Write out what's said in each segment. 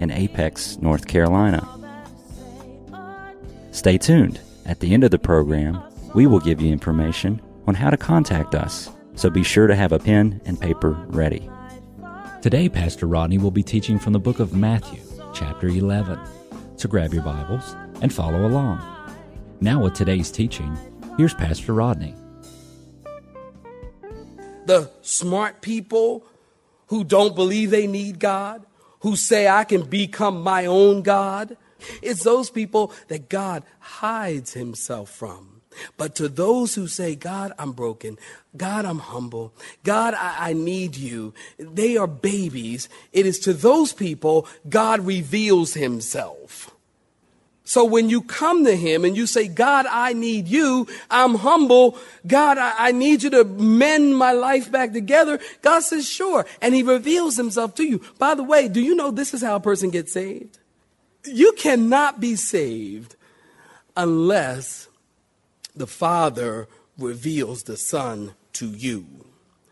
in Apex, North Carolina. Stay tuned. At the end of the program, we will give you information on how to contact us, so be sure to have a pen and paper ready. Today, Pastor Rodney will be teaching from the book of Matthew, chapter 11. So grab your Bibles and follow along. Now, with today's teaching, here's Pastor Rodney. The smart people who don't believe they need God, who say I can become my own God. It's those people that God hides himself from. But to those who say, God, I'm broken. God, I'm humble. God, I, I, need you. They are babies. It is to those people God reveals himself. So when you come to him and you say, God, I need you, I'm humble. God, I, I, need you to mend my life back together. God says, sure. And he reveals himself to you. By the way, do you know this is how a person gets saved? You cannot be saved unless the Father reveals the Son to you.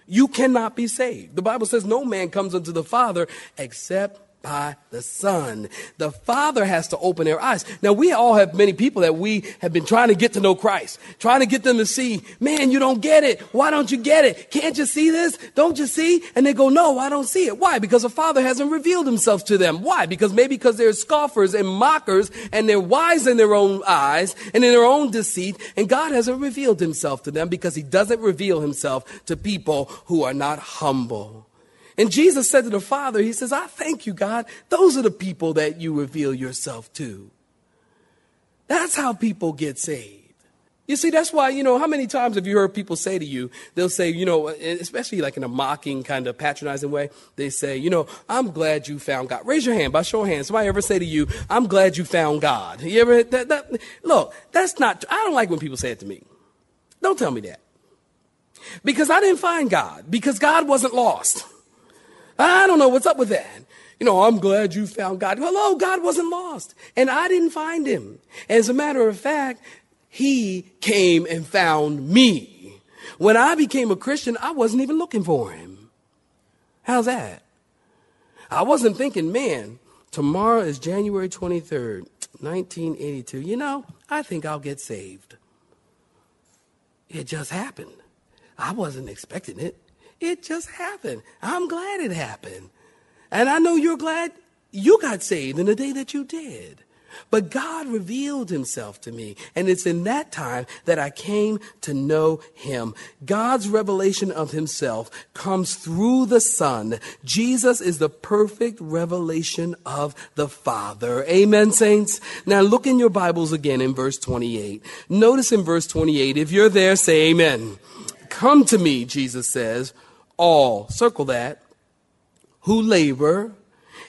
You cannot be saved. The Bible says no man comes unto the Father except by the Son. The Father has to open their eyes. Now, we all have many people that we have been trying to get to know Christ, trying to get them to see, man, you don't get it. Why don't you get it? Can't you see this? Don't you see? And they go, no, I don't see it. Why? Because the Father hasn't revealed himself to them. Why? Because maybe because they're scoffers and mockers and they're wise in their own eyes and in their own deceit. And God hasn't revealed himself to them because he doesn't reveal himself to people who are not humble. And Jesus said to the Father, He says, I thank you, God. Those are the people that you reveal yourself to. That's how people get saved. You see, that's why, you know, how many times have you heard people say to you, they'll say, you know, especially like in a mocking, kind of patronizing way, they say, you know, I'm glad you found God. Raise your hand, by show of hands. Somebody ever say to you, I'm glad you found God? You ever, that, that, look, that's not, I don't like when people say it to me. Don't tell me that. Because I didn't find God, because God wasn't lost. I don't know what's up with that. You know, I'm glad you found God. Hello, oh, God wasn't lost. And I didn't find him. As a matter of fact, he came and found me. When I became a Christian, I wasn't even looking for him. How's that? I wasn't thinking, man, tomorrow is January 23rd, 1982. You know, I think I'll get saved. It just happened. I wasn't expecting it. It just happened. I'm glad it happened. And I know you're glad you got saved in the day that you did. But God revealed himself to me. And it's in that time that I came to know him. God's revelation of himself comes through the Son. Jesus is the perfect revelation of the Father. Amen, saints? Now look in your Bibles again in verse 28. Notice in verse 28, if you're there, say amen. Come to me, Jesus says all, circle that, who labor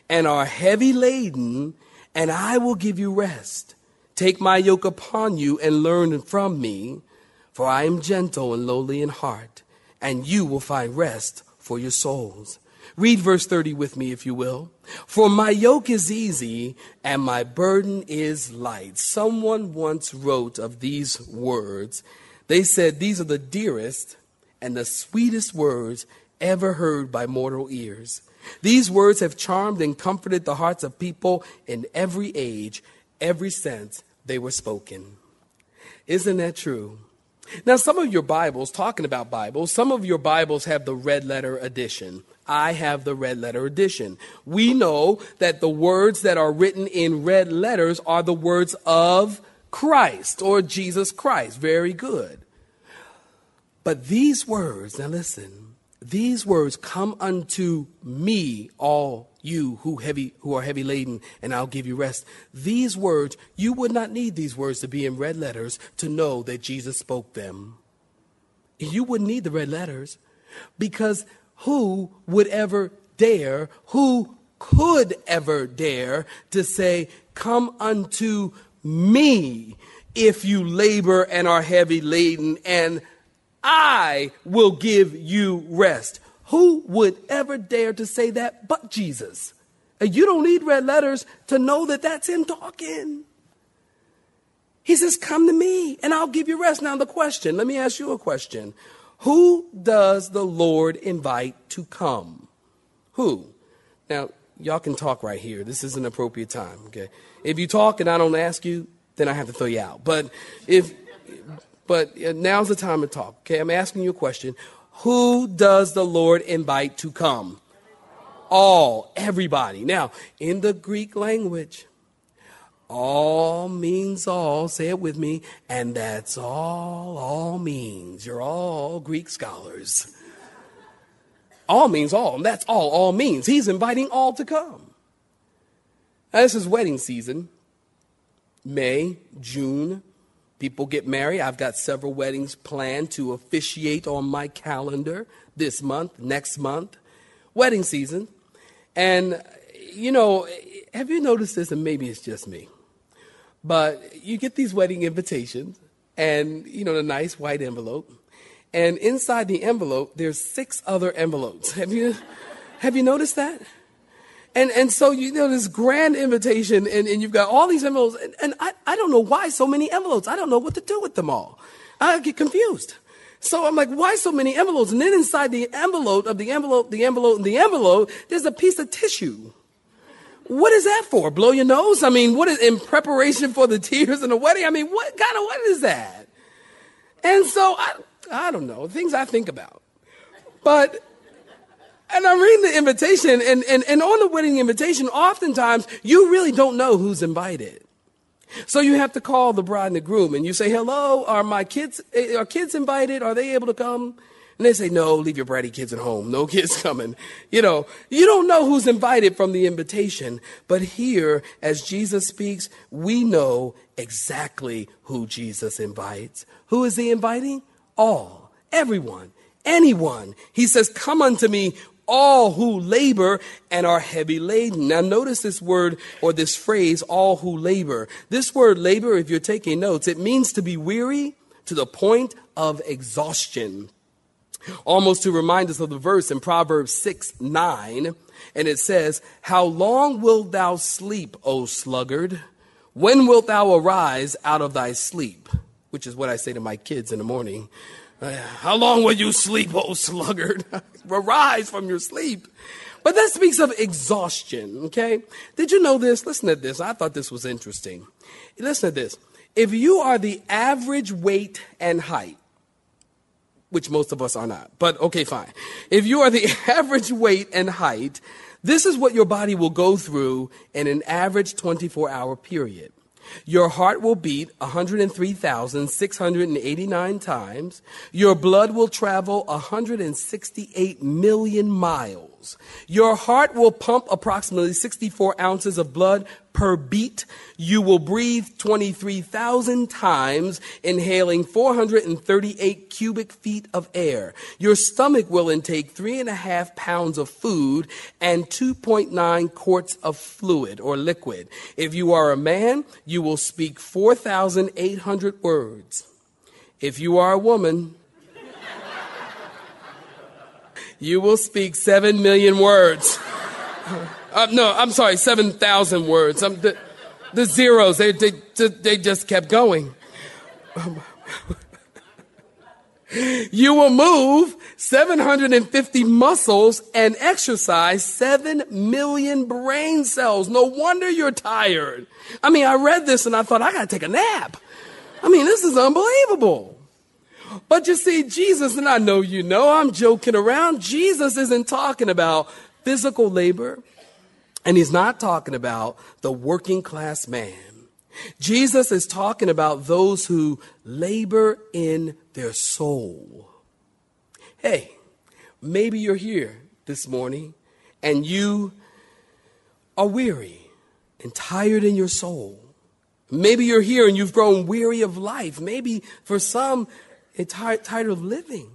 and are heavy laden, and I will give you rest. Take my yoke upon you and learn from me, for I am gentle and lowly in heart, and you will find rest for your souls. Read verse 30 with me, if you will. For my yoke is easy and my burden is light. Someone once wrote of these words. They said, These are the dearest and the sweetest words ever heard by mortal ears. These words have charmed and comforted the hearts of people in every age, every sense they were spoken. Isn't that true? Now, some of your Bibles, talking about Bibles, some of your Bibles have the red letter edition. I have the red letter edition. We know that the words that are written in red letters are the words of Christ or Jesus Christ. Very good. But these words, now listen, these words come unto me, all you who heavy who are heavy laden, and I'll give you rest. These words, you would not need these words to be in red letters to know that Jesus spoke them. You wouldn't need the red letters because who would ever dare, who could ever dare to say, Come unto me if you labor and are heavy laden, and I will give you rest. Who would ever dare to say that but Jesus? And you don't need red letters to know that that's him talking. He says, Come to me and I'll give you rest. Now, the question let me ask you a question. Who does the Lord invite to come? Who? Now, y'all can talk right here. This is an appropriate time, okay? If you talk and I don't ask you, then I have to throw you out. But if, but uh, now's the time to talk, okay? I'm asking you a question. Who does the Lord invite to come? All, everybody. Now, in the Greek language, all means all. Say it with me. And that's all all means. You're all Greek scholars. All means all. And that's all all means. He's inviting all to come. Now, this is wedding season. May, June. People get married. I've got several weddings planned to officiate on my calendar this month, next month. Wedding season. And, you know, have you noticed this? And maybe it's just me. But you get these wedding invitations and, you know, the nice white envelope. And inside the envelope, there's six other envelopes. Have you, have you noticed that? And, and so, you know, this grand invitation and, and you've got all these envelopes and, and I, I don't know why so many envelopes. I don't know what to do with them all. I get confused. So I'm like, why so many envelopes? And then inside the envelope of the envelope, the envelope, and the envelope, there's a piece of tissue. What is that for? Blow your nose? I mean, what is in preparation for the tears and the wedding? I mean, what kind of what is that? And so I, I don't know, things I think about. But and I'm reading the invitation, and, and, and on the wedding invitation, oftentimes you really don't know who's invited. So you have to call the bride and the groom and you say, hello, are my kids, eh, are kids invited? Are they able to come? And they say, no, leave your bratty kids at home. No kids coming. You know, you don't know who's invited from the invitation. But here, as Jesus speaks, we know exactly who Jesus invites. Who is he inviting? All, everyone, anyone. He says, come unto me, all who labor and are heavy laden. Now notice this word or this phrase, all who labor. This word labor, if you're taking notes, it means to be weary to the point of exhaustion almost to remind us of the verse in Proverbs 6 9. And it says, How long wilt thou sleep, O sluggard? When wilt thou arise out of thy sleep? Which is what I say to my kids in the morning. How long will you sleep, O sluggard? arise from your sleep. But that speaks of exhaustion, okay? Did you know this? Listen to this. I thought this was interesting. Listen to this. If you are the average weight and height which most of us are not. But okay, fine. If you are the average weight and height, this is what your body will go through in an average 24 hour period. Your heart will beat 103,689 times. Your blood will travel 168 million miles. Your heart will pump approximately 64 ounces of blood per beat. You will breathe 23,000 times, inhaling 438 cubic feet of air. Your stomach will intake three and a half pounds of food and 2.9 quarts of fluid or liquid. If you are a man, you will speak 4,800 words. If you are a woman, you will speak 7 million words. Uh, no, I'm sorry, 7,000 words. Um, the, the, zeros, they, they, they just kept going. you will move 750 muscles and exercise 7 million brain cells. No wonder you're tired. I mean, I read this and I thought, I got to take a nap. I mean, this is unbelievable. But you see, Jesus, and I know you know, I'm joking around. Jesus isn't talking about physical labor. And he's not talking about the working class man. Jesus is talking about those who labor in their soul. Hey, maybe you're here this morning and you are weary and tired in your soul. Maybe you're here and you've grown weary of life. Maybe for some, it's tired, of living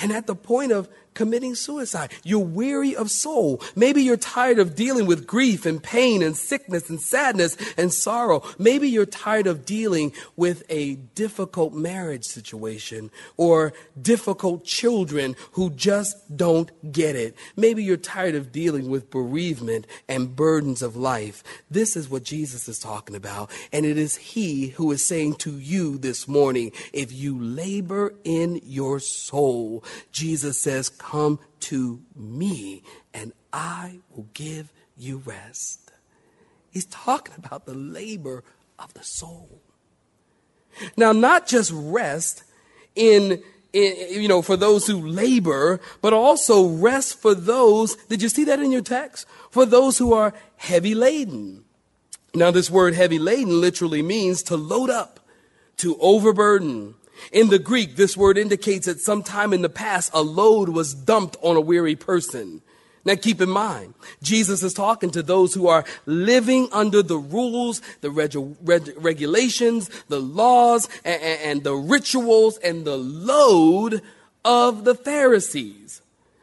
and at the point of committing suicide. You're weary of soul. Maybe you're tired of dealing with grief and pain and sickness and sadness and sorrow. Maybe you're tired of dealing with a difficult marriage situation or difficult children who just don't get it. Maybe you're tired of dealing with bereavement and burdens of life. This is what Jesus is talking about. And it is He who is saying to you this morning, if you labor in your soul, Jesus says, Come to me, and I will give you rest. He's talking about the labor of the soul. Now, not just rest in, in, you know, for those who labor, but also rest for those, did you see that in your text? For those who are heavy laden. Now, this word heavy laden literally means to load up, to overburden, in the Greek, this word indicates that sometime in the past, a load was dumped on a weary person. Now keep in mind, Jesus is talking to those who are living under the rules, the reg- reg- regulations, the laws, and, and the rituals and the load of the Pharisees.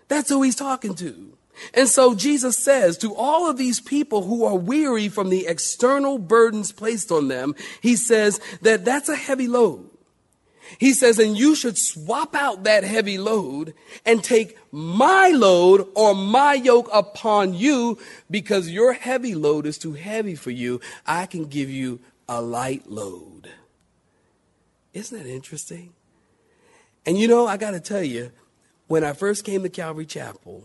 That's who he's talking to. And so Jesus says to all of these people who are weary from the external burdens placed on them, he says that that's a heavy load. He says, and you should swap out that heavy load and take my load or my yoke upon you because your heavy load is too heavy for you. I can give you a light load. Isn't that interesting? And you know, I got to tell you, when I first came to Calvary Chapel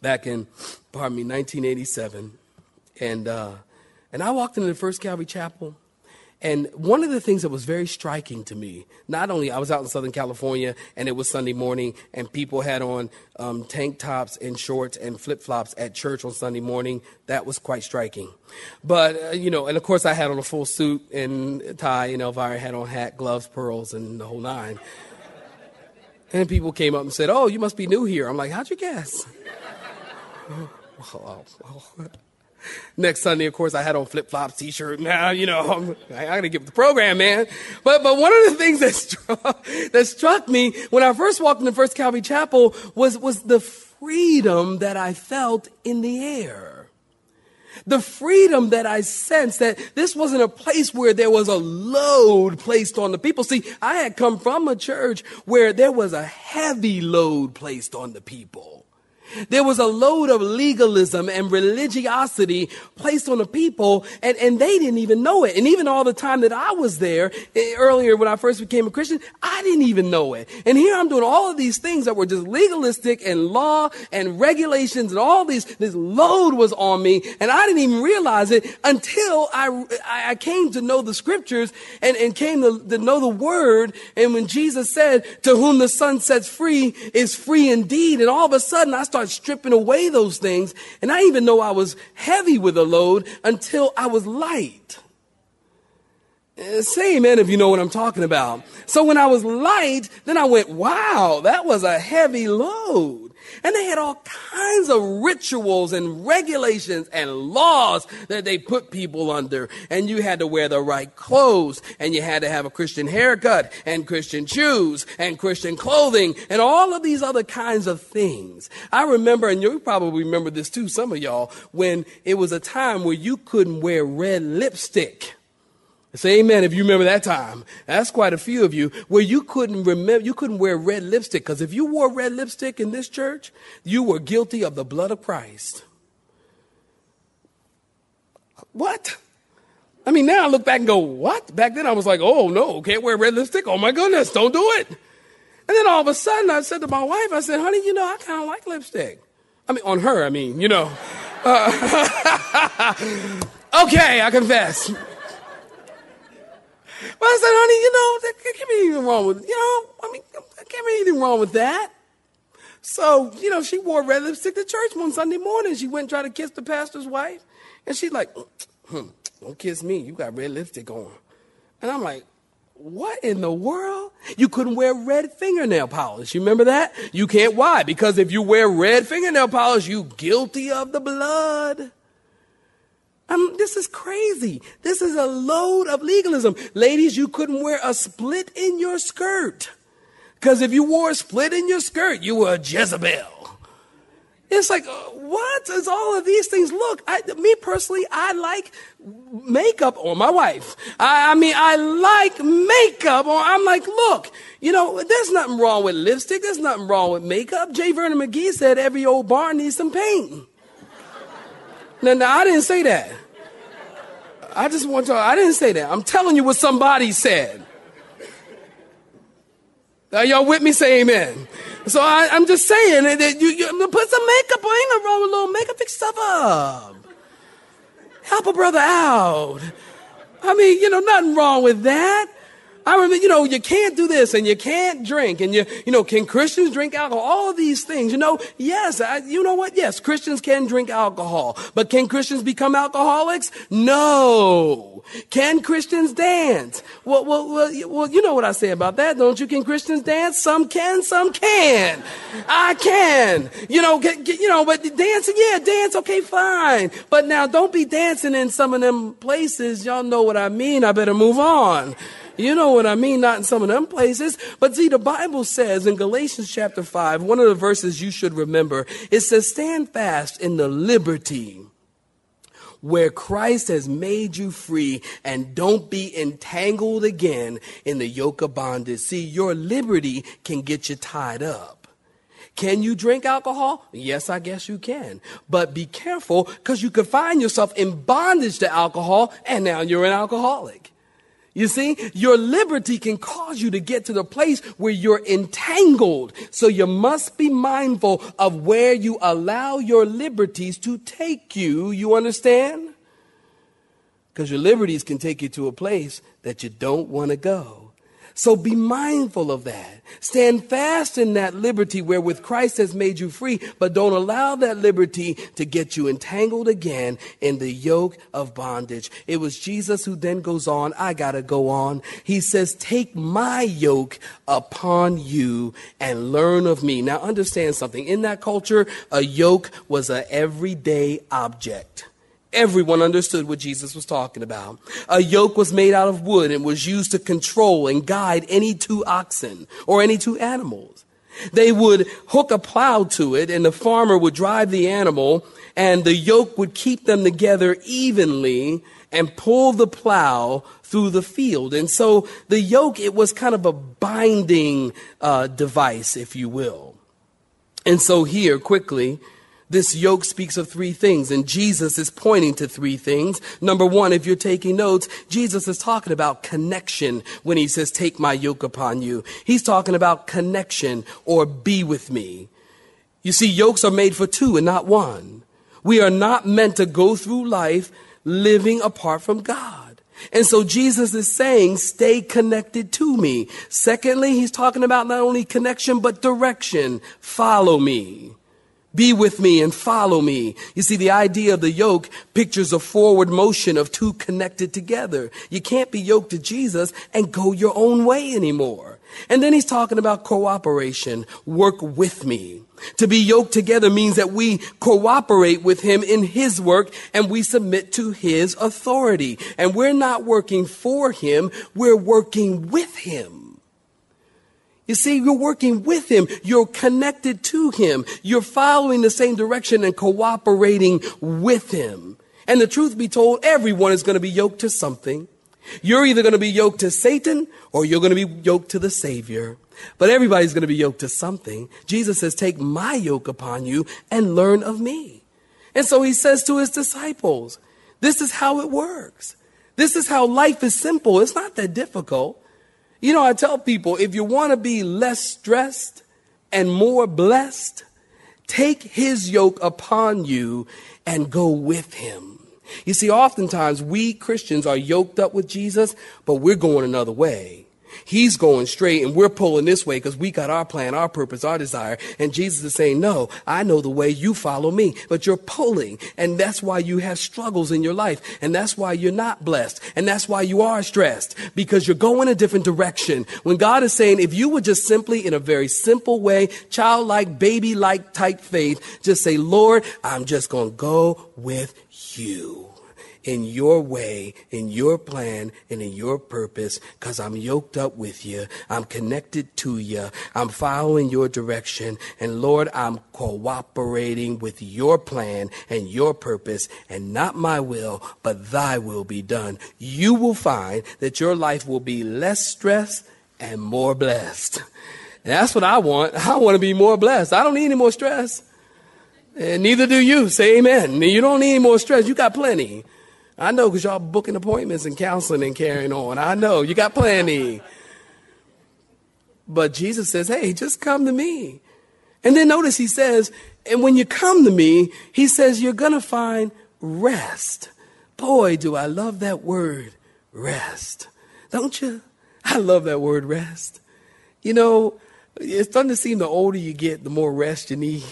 back in, pardon me, 1987, and, uh, and I walked into the first Calvary Chapel, and one of the things that was very striking to me, not only I was out in Southern California and it was Sunday morning and people had on um, tank tops and shorts and flip flops at church on Sunday morning, that was quite striking. But, uh, you know, and of course I had on a full suit and tie, and Elvira had on hat, gloves, pearls, and the whole nine. And people came up and said, Oh, you must be new here. I'm like, How'd you guess? Next Sunday, of course, I had on flip flops, t shirt. Now, you know, I'm, I got to get with the program, man. But, but one of the things that struck, that struck me when I first walked into First Calvary Chapel was, was the freedom that I felt in the air. The freedom that I sensed that this wasn't a place where there was a load placed on the people. See, I had come from a church where there was a heavy load placed on the people. There was a load of legalism and religiosity placed on the people, and, and they didn't even know it. And even all the time that I was there, eh, earlier when I first became a Christian, I didn't even know it. And here I'm doing all of these things that were just legalistic and law and regulations and all these, this load was on me, and I didn't even realize it until I, I came to know the scriptures and, and came to, to know the word. And when Jesus said, to whom the Son sets free is free indeed. And all of a sudden I started start stripping away those things. And I even know I was heavy with a load until I was light. Uh, say amen if you know what I'm talking about. So when I was light, then I went, wow, that was a heavy load. And they had all kinds of rituals and regulations and laws that they put people under. And you had to wear the right clothes and you had to have a Christian haircut and Christian shoes and Christian clothing and all of these other kinds of things. I remember, and you probably remember this too, some of y'all, when it was a time where you couldn't wear red lipstick. Say amen if you remember that time. That's quite a few of you where you couldn't remember, you couldn't wear red lipstick because if you wore red lipstick in this church, you were guilty of the blood of Christ. What? I mean, now I look back and go, what? Back then I was like, oh no, can't wear red lipstick. Oh my goodness, don't do it. And then all of a sudden I said to my wife, I said, honey, you know, I kind of like lipstick. I mean, on her, I mean, you know. Uh, okay, I confess. But I said, honey, you know, there can't be anything wrong with, you know, I mean, there can't be anything wrong with that. So, you know, she wore red lipstick to church one Sunday morning. She went and tried to kiss the pastor's wife. And she's like, hmm, don't kiss me. You got red lipstick on. And I'm like, what in the world? You couldn't wear red fingernail polish. You remember that? You can't. Why? Because if you wear red fingernail polish, you guilty of the blood. Um, this is crazy. This is a load of legalism. Ladies, you couldn't wear a split in your skirt Because if you wore a split in your skirt, you were a Jezebel. It's like, uh, what is all of these things? Look, I, me personally, I like makeup on my wife. I, I mean, I like makeup or I'm like, look, you know, there's nothing wrong with lipstick. There's nothing wrong with makeup. J. Vernon McGee said every old barn needs some paint. now, now, I didn't say that. I just want to, I didn't say that. I'm telling you what somebody said. Are y'all with me? Say amen. So I, am just saying that you, you put some makeup on. Ain't nothing wrong with a little makeup. Fix stuff up. Help a brother out. I mean, you know, nothing wrong with that. I remember, you know, you can't do this and you can't drink and you, you know, can Christians drink alcohol? All of these things, you know, yes, I, you know what? Yes, Christians can drink alcohol, but can Christians become alcoholics? No. Can Christians dance? Well, well, well, well, you know what I say about that, don't you? Can Christians dance? Some can, some can. I can. You know, get, get, you know, but dancing, yeah, dance, okay, fine. But now don't be dancing in some of them places. Y'all know what I mean. I better move on. You know what I mean? Not in some of them places. But see, the Bible says in Galatians chapter 5, one of the verses you should remember, it says, Stand fast in the liberty where Christ has made you free and don't be entangled again in the yoke of bondage. See, your liberty can get you tied up. Can you drink alcohol? Yes, I guess you can. But be careful because you could find yourself in bondage to alcohol and now you're an alcoholic. You see, your liberty can cause you to get to the place where you're entangled. So you must be mindful of where you allow your liberties to take you. You understand? Because your liberties can take you to a place that you don't want to go. So be mindful of that. Stand fast in that liberty wherewith Christ has made you free, but don't allow that liberty to get you entangled again in the yoke of bondage. It was Jesus who then goes on, I gotta go on. He says, take my yoke upon you and learn of me. Now understand something. In that culture, a yoke was an everyday object. Everyone understood what Jesus was talking about. A yoke was made out of wood and was used to control and guide any two oxen or any two animals. They would hook a plow to it and the farmer would drive the animal and the yoke would keep them together evenly and pull the plow through the field. And so the yoke, it was kind of a binding uh, device, if you will. And so here, quickly, this yoke speaks of three things, and Jesus is pointing to three things. Number one, if you're taking notes, Jesus is talking about connection when he says, Take my yoke upon you. He's talking about connection or be with me. You see, yokes are made for two and not one. We are not meant to go through life living apart from God. And so Jesus is saying, stay connected to me. Secondly, he's talking about not only connection, but direction. Follow me. Be with me and follow me. You see, the idea of the yoke pictures a forward motion of two connected together. You can't be yoked to Jesus and go your own way anymore. And then he's talking about cooperation. Work with me. To be yoked together means that we cooperate with him in his work and we submit to his authority. And we're not working for him, we're working with him. You see, you're working with him. You're connected to him. You're following the same direction and cooperating with him. And the truth be told, everyone is going to be yoked to something. You're either going to be yoked to Satan or you're going to be yoked to the Savior. But everybody's going to be yoked to something. Jesus says, take my yoke upon you and learn of me. And so he says to his disciples, this is how it works. This is how life is simple. It's not that difficult. You know, I tell people if you want to be less stressed and more blessed, take his yoke upon you and go with him. You see, oftentimes we Christians are yoked up with Jesus, but we're going another way. He's going straight and we're pulling this way because we got our plan, our purpose, our desire. And Jesus is saying, no, I know the way you follow me, but you're pulling. And that's why you have struggles in your life. And that's why you're not blessed. And that's why you are stressed because you're going a different direction. When God is saying, if you would just simply in a very simple way, childlike, baby-like type faith, just say, Lord, I'm just going to go with you. In your way, in your plan, and in your purpose because I'm yoked up with you. I'm connected to you. I'm following your direction. And Lord, I'm cooperating with your plan and your purpose and not my will, but thy will be done. You will find that your life will be less stressed and more blessed. And that's what I want. I want to be more blessed. I don't need any more stress. And neither do you. Say amen. You don't need any more stress. You got plenty. I know because y'all booking appointments and counseling and carrying on. I know you got plenty. But Jesus says, hey, just come to me. And then notice he says, and when you come to me, he says, you're going to find rest. Boy, do I love that word, rest. Don't you? I love that word, rest. You know, it's starting to seem the older you get, the more rest you need.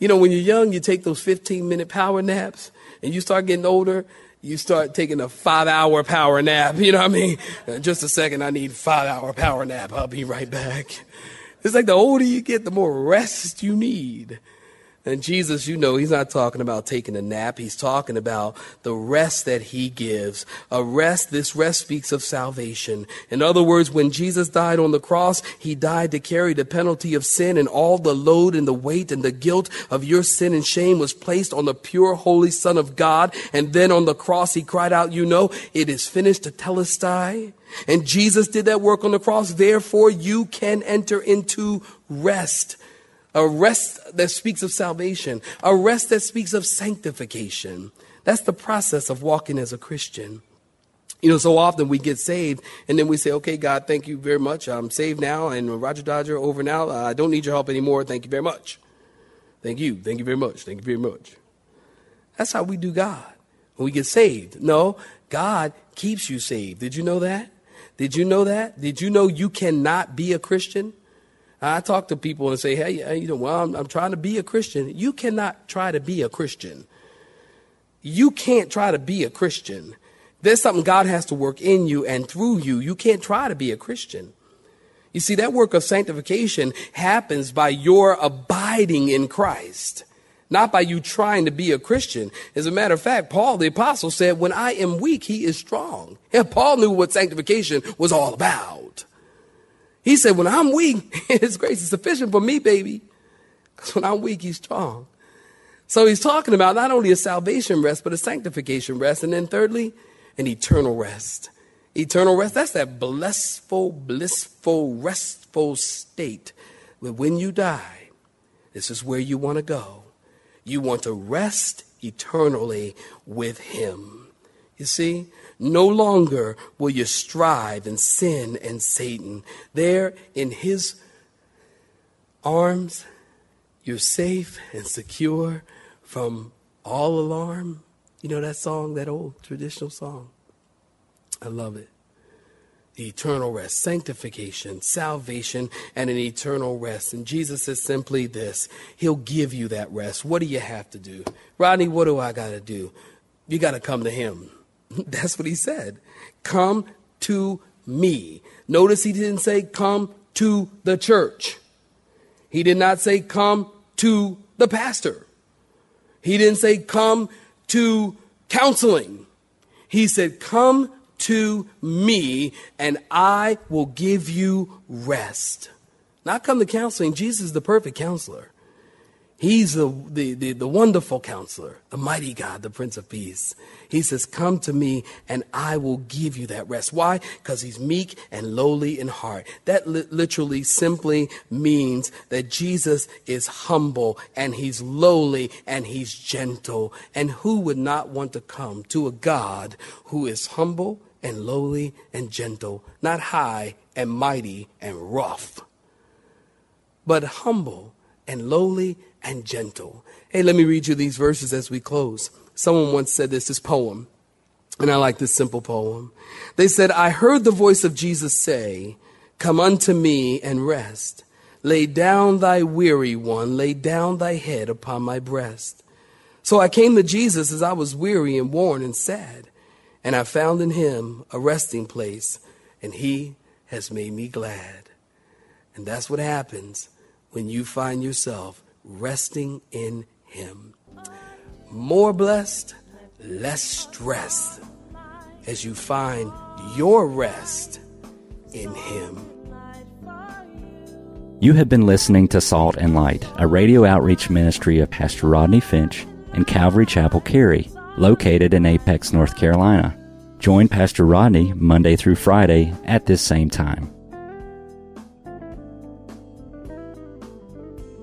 You know, when you're young, you take those 15 minute power naps, and you start getting older, you start taking a five hour power nap. You know what I mean? Uh, just a second, I need five hour power nap. I'll be right back. It's like the older you get, the more rest you need. And Jesus, you know, he's not talking about taking a nap. He's talking about the rest that he gives. A rest, this rest speaks of salvation. In other words, when Jesus died on the cross, he died to carry the penalty of sin and all the load and the weight and the guilt of your sin and shame was placed on the pure, holy Son of God. And then on the cross, he cried out, you know, it is finished tetelestai. And Jesus did that work on the cross. Therefore, you can enter into rest a rest that speaks of salvation, a rest that speaks of sanctification. That's the process of walking as a Christian. You know, so often we get saved and then we say, okay, God, thank you very much. I'm saved now and Roger Dodger over now. Uh, I don't need your help anymore. Thank you very much. Thank you. Thank you very much. Thank you very much. That's how we do God when we get saved. No, God keeps you saved. Did you know that? Did you know that? Did you know you cannot be a Christian I talk to people and say, hey, you know, well, I'm, I'm trying to be a Christian. You cannot try to be a Christian. You can't try to be a Christian. There's something God has to work in you and through you. You can't try to be a Christian. You see, that work of sanctification happens by your abiding in Christ, not by you trying to be a Christian. As a matter of fact, Paul the apostle said, when I am weak, he is strong. And Paul knew what sanctification was all about. He said, when I'm weak, his grace is sufficient for me, baby. Because when I'm weak, he's strong. So he's talking about not only a salvation rest, but a sanctification rest. And then thirdly, an eternal rest. Eternal rest, that's that blissful, blissful, restful state where when you die, this is where you want to go. You want to rest eternally with him. You see, no longer will you strive in sin and Satan. There in his arms, you're safe and secure from all alarm. You know that song, that old traditional song? I love it. The eternal rest, sanctification, salvation, and an eternal rest. And Jesus says simply this He'll give you that rest. What do you have to do? Rodney, what do I got to do? You got to come to Him. That's what he said. Come to me. Notice he didn't say come to the church. He did not say come to the pastor. He didn't say come to counseling. He said come to me and I will give you rest. Not come to counseling. Jesus is the perfect counselor. He's the, the, the, the, wonderful counselor, the mighty God, the Prince of Peace. He says, Come to me and I will give you that rest. Why? Because he's meek and lowly in heart. That li- literally simply means that Jesus is humble and he's lowly and he's gentle. And who would not want to come to a God who is humble and lowly and gentle, not high and mighty and rough, but humble and lowly and gentle. Hey, let me read you these verses as we close. Someone once said this, this poem, and I like this simple poem. They said, I heard the voice of Jesus say, Come unto me and rest. Lay down thy weary one, lay down thy head upon my breast. So I came to Jesus as I was weary and worn and sad, and I found in him a resting place, and he has made me glad. And that's what happens when you find yourself resting in Him. More blessed, less stress as you find your rest in Him. You have been listening to Salt and Light, a radio outreach ministry of Pastor Rodney Finch and Calvary Chapel Cary, located in Apex, North Carolina. Join Pastor Rodney Monday through Friday at this same time.